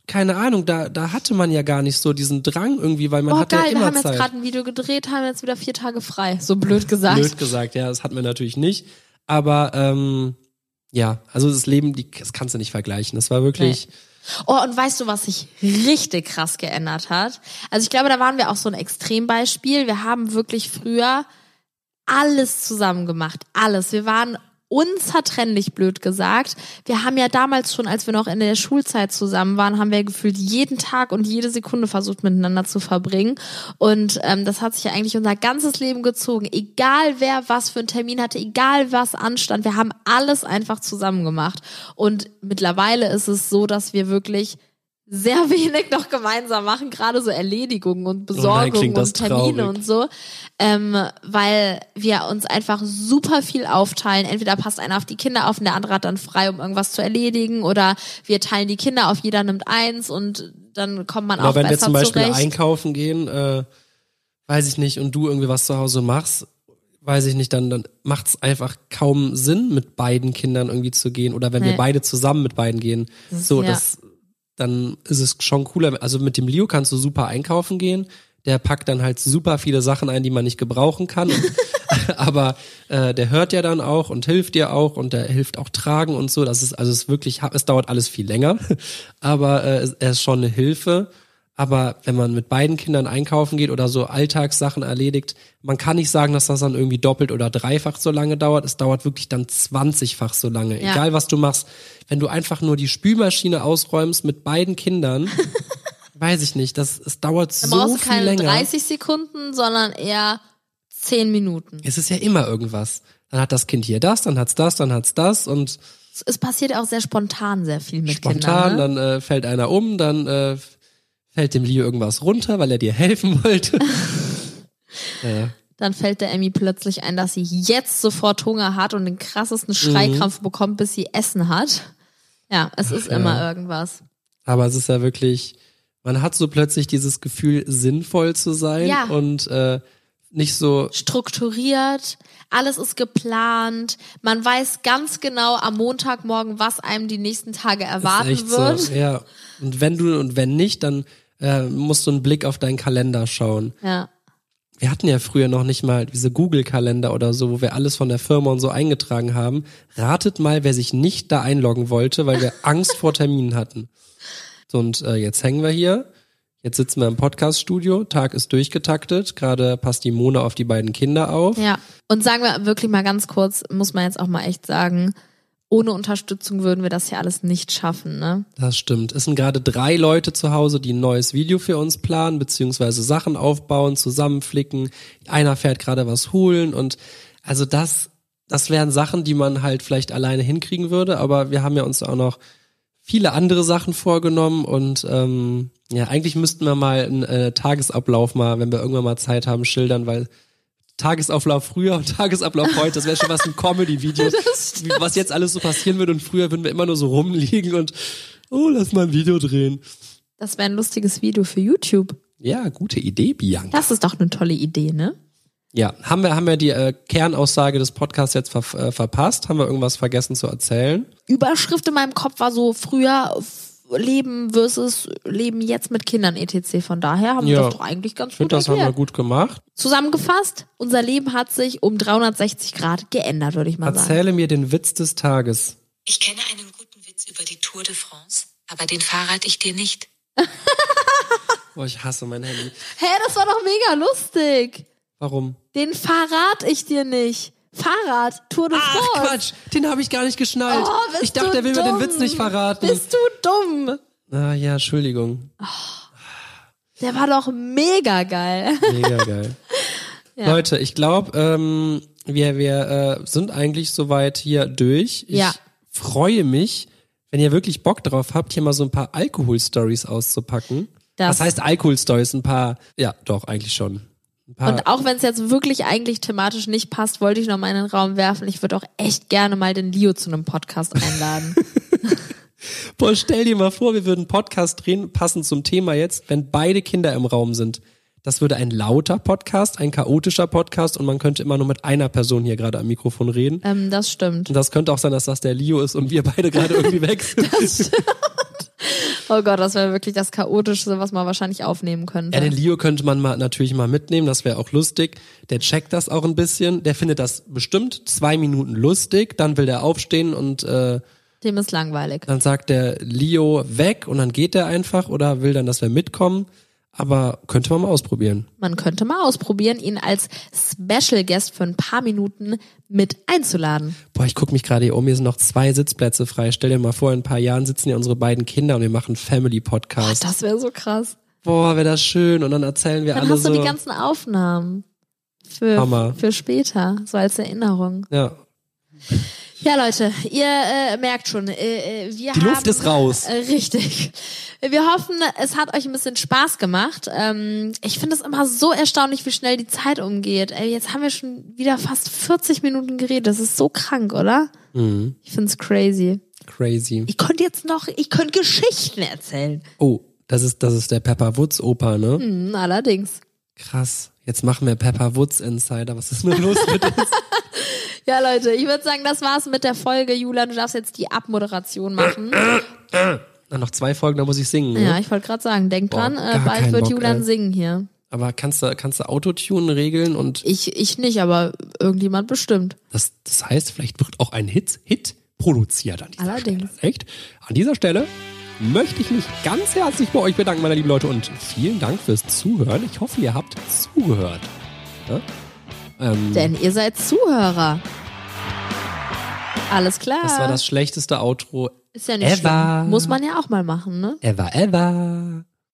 keine Ahnung, da, da hatte man ja gar nicht so diesen Drang irgendwie, weil man Oh hatte geil, ja wir immer haben jetzt gerade ein Video gedreht, haben jetzt wieder vier Tage frei. So blöd gesagt. Blöd gesagt, ja, das hatten wir natürlich nicht. Aber ähm, ja, also das Leben, die, das kannst du nicht vergleichen. Das war wirklich. Oh, und weißt du, was sich richtig krass geändert hat? Also ich glaube, da waren wir auch so ein Extrembeispiel. Wir haben wirklich früher alles zusammen gemacht. Alles. Wir waren unzertrennlich, blöd gesagt. Wir haben ja damals schon, als wir noch in der Schulzeit zusammen waren, haben wir gefühlt jeden Tag und jede Sekunde versucht, miteinander zu verbringen. Und ähm, das hat sich ja eigentlich unser ganzes Leben gezogen. Egal wer was für einen Termin hatte, egal was anstand, wir haben alles einfach zusammen gemacht. Und mittlerweile ist es so, dass wir wirklich sehr wenig noch gemeinsam machen, gerade so Erledigungen und Besorgungen klingt das und Termine traurig. und so, ähm, weil wir uns einfach super viel aufteilen. Entweder passt einer auf die Kinder auf und der andere hat dann frei, um irgendwas zu erledigen, oder wir teilen die Kinder auf, jeder nimmt eins und dann kommt man Aber auch wenn wir besser zum Beispiel zurecht. einkaufen gehen, äh, weiß ich nicht, und du irgendwie was zu Hause machst, weiß ich nicht, dann, dann macht es einfach kaum Sinn, mit beiden Kindern irgendwie zu gehen. Oder wenn wir Nee. beide zusammen mit beiden gehen. so, ja. das, dann ist es schon cooler. Also mit dem Leo kannst du super einkaufen gehen. Der packt dann halt super viele Sachen ein, die man nicht gebrauchen kann. Und, aber äh, der hört ja dann auch und hilft dir auch und der hilft auch tragen und so. Das ist also es ist wirklich, es dauert alles viel länger, aber äh, er ist schon eine Hilfe. Aber wenn man mit beiden Kindern einkaufen geht oder so Alltagssachen erledigt, man kann nicht sagen, dass das dann irgendwie doppelt oder dreifach so lange dauert. Es dauert wirklich dann zwanzigfach so lange. Ja. Egal was du machst. Wenn du einfach nur die Spülmaschine ausräumst mit beiden Kindern, weiß ich nicht, das, es dauert Dann so brauchst du viel keine länger. 30 Sekunden, sondern eher 10 Minuten. Es ist ja immer irgendwas. Dann hat das Kind hier das, dann hat's das, dann hat's das und Es- passiert auch sehr spontan sehr viel mit spontan, Kindern. Ne? dann äh, fällt einer um, dann äh, fällt dem Leo irgendwas runter, weil er dir helfen wollte. ja. Dann fällt der Emmy plötzlich ein, dass sie jetzt sofort Hunger hat und den krassesten Schreikrampf Mhm. bekommt, bis sie Essen hat. Ja, es ist ja. immer irgendwas. Aber es ist ja wirklich, man hat so plötzlich dieses Gefühl, sinnvoll zu sein Ja. und äh, nicht so, Strukturiert, alles ist geplant, man weiß ganz genau am Montagmorgen, was einem die nächsten Tage erwarten wird. so, ja. Und wenn du und wenn nicht, dann äh, musst du einen Blick auf deinen Kalender schauen. Ja. Wir hatten ja früher noch nicht mal diese Google-Kalender oder so, wo wir alles von der Firma und so eingetragen haben. Ratet mal, wer sich nicht da einloggen wollte, weil wir Angst vor Terminen hatten. So, und äh, jetzt hängen wir hier. Jetzt sitzen wir im Podcaststudio, Tag ist durchgetaktet, gerade passt die Mona auf die beiden Kinder auf. Ja. Und sagen wir wirklich mal ganz kurz, muss man jetzt auch mal echt sagen, ohne Unterstützung würden wir das ja alles nicht schaffen, ne? Das stimmt. Es sind gerade drei Leute zu Hause, die ein neues Video für uns planen, beziehungsweise Sachen aufbauen, zusammenflicken. Einer fährt gerade was holen und also das, das wären Sachen, die man halt vielleicht alleine hinkriegen würde, aber wir haben ja uns auch noch viele andere Sachen vorgenommen und ähm, ja, eigentlich müssten wir mal einen äh, Tagesablauf mal, wenn wir irgendwann mal Zeit haben, schildern, weil Tagesablauf früher und Tagesablauf heute, das wäre schon was ein Comedy-Video, was jetzt alles so passieren würde und früher würden wir immer nur so rumliegen und oh, lass mal ein Video drehen. Das wäre ein lustiges Video für YouTube. Ja, gute Idee, Bianca. Das ist doch eine tolle Idee, ne? Ja, haben wir, haben wir die äh, Kernaussage des Podcasts jetzt ver äh, verpasst? Haben wir irgendwas vergessen zu erzählen? Überschrift in meinem Kopf war so früher Leben versus Leben jetzt mit Kindern etc. Von daher haben wir Ja. das doch eigentlich ganz Ich finde, gut das haben wir erklärt. gut gemacht. Zusammengefasst, unser Leben hat sich um 360 Grad geändert, würde ich mal sagen. Erzähle mir den Witz des Tages. Ich kenne einen guten Witz über die Tour de France, aber den verrate ich dir nicht. Boah, ich hasse mein Handy. Hä, das war doch mega lustig. Warum? Den verrat ich dir nicht. Fahrrad, Tour de Ach, France. Quatsch, den habe ich gar nicht geschnallt. Oh, ich dachte, du er will mir den dumm. Witz nicht verraten. Bist du dumm? Ah ja, Entschuldigung. Der war doch mega geil. Mega geil. Leute, ich glaube, ähm, wir, wir äh, sind eigentlich soweit hier durch. Ich Ja. freue mich, wenn ihr wirklich Bock drauf habt, hier mal so ein paar Alkohol-Stories auszupacken. Das- Was heißt Alkohol-Stories? Ein paar, ja, doch, eigentlich schon. Und auch wenn es jetzt wirklich eigentlich thematisch nicht passt, wollte ich noch mal in den Raum werfen. Ich würde auch echt gerne mal den Leo zu einem Podcast einladen. Boah, stell dir mal vor, wir würden einen Podcast drehen, passend zum Thema jetzt, wenn beide Kinder im Raum sind. Das würde ein lauter Podcast, ein chaotischer Podcast und man könnte immer nur mit einer Person hier gerade am Mikrofon reden. ähm, das stimmt. Und das könnte auch sein, dass das der Leo ist und wir beide gerade irgendwie weg sind. Oh Gott, das wäre wirklich das Chaotischste, was man wahrscheinlich aufnehmen könnte. Ja, den Leo könnte man mal natürlich mal mitnehmen, das wäre auch lustig. Der checkt das auch ein bisschen, der findet das bestimmt zwei Minuten lustig, dann will der aufstehen und äh, Dem ist langweilig. dann sagt der Leo weg und dann geht der einfach oder will dann, dass wir mitkommen. Aber könnte man mal ausprobieren. Man könnte mal ausprobieren, ihn als Special Guest für ein paar Minuten mit einzuladen. Boah, ich guck mich gerade hier um, hier sind noch zwei Sitzplätze frei. Stell dir mal vor, in ein paar Jahren sitzen hier unsere beiden Kinder und wir machen Family Podcast. Das wäre so krass. Boah, wäre das schön. Und dann erzählen wir Dann alle hast du so. die ganzen Aufnahmen für, Hammer. für später, so als Erinnerung. ja. Ja, Leute, ihr äh, merkt schon, äh, äh, wir Die haben, Luft ist raus. Äh, richtig. Wir hoffen, es hat euch ein bisschen Spaß gemacht. Ähm, ich finde es immer so erstaunlich, wie schnell die Zeit umgeht. Ey, jetzt haben wir schon wieder fast 40 Minuten geredet. Das ist so krank, oder? Mhm. Ich finde es crazy. Crazy. Ich könnte jetzt noch, ich könnte Geschichten erzählen. Oh, das ist, das ist der Pepper Woods Opa, ne? Hm, allerdings. Krass. Jetzt machen wir Pepper Woods Insider. Was ist denn los mit uns? Ja, Leute, ich würde sagen, das war's mit der Folge. Julian, du darfst jetzt die Abmoderation machen. Na, noch zwei Folgen, da muss ich singen. Ne? Ja, ich wollte gerade sagen, denk Boah, dran, äh, bald wird Bock, Julian ey. singen hier. Aber kannst du, kannst du Autotune regeln und Ich, ich nicht, aber irgendjemand bestimmt. das, das heißt, vielleicht wird auch ein Hit, Hit produziert an dieser Allerdings. Stelle. Echt? An dieser Stelle möchte ich mich ganz herzlich bei euch bedanken, meine lieben Leute, und vielen Dank fürs Zuhören. Ich hoffe, ihr habt zugehört. Ja? Ähm, Denn ihr seid Zuhörer. Alles klar. das war das schlechteste Outro Ist ja nicht ever. schlimm. Muss man ja auch mal machen, ne? ever, ever.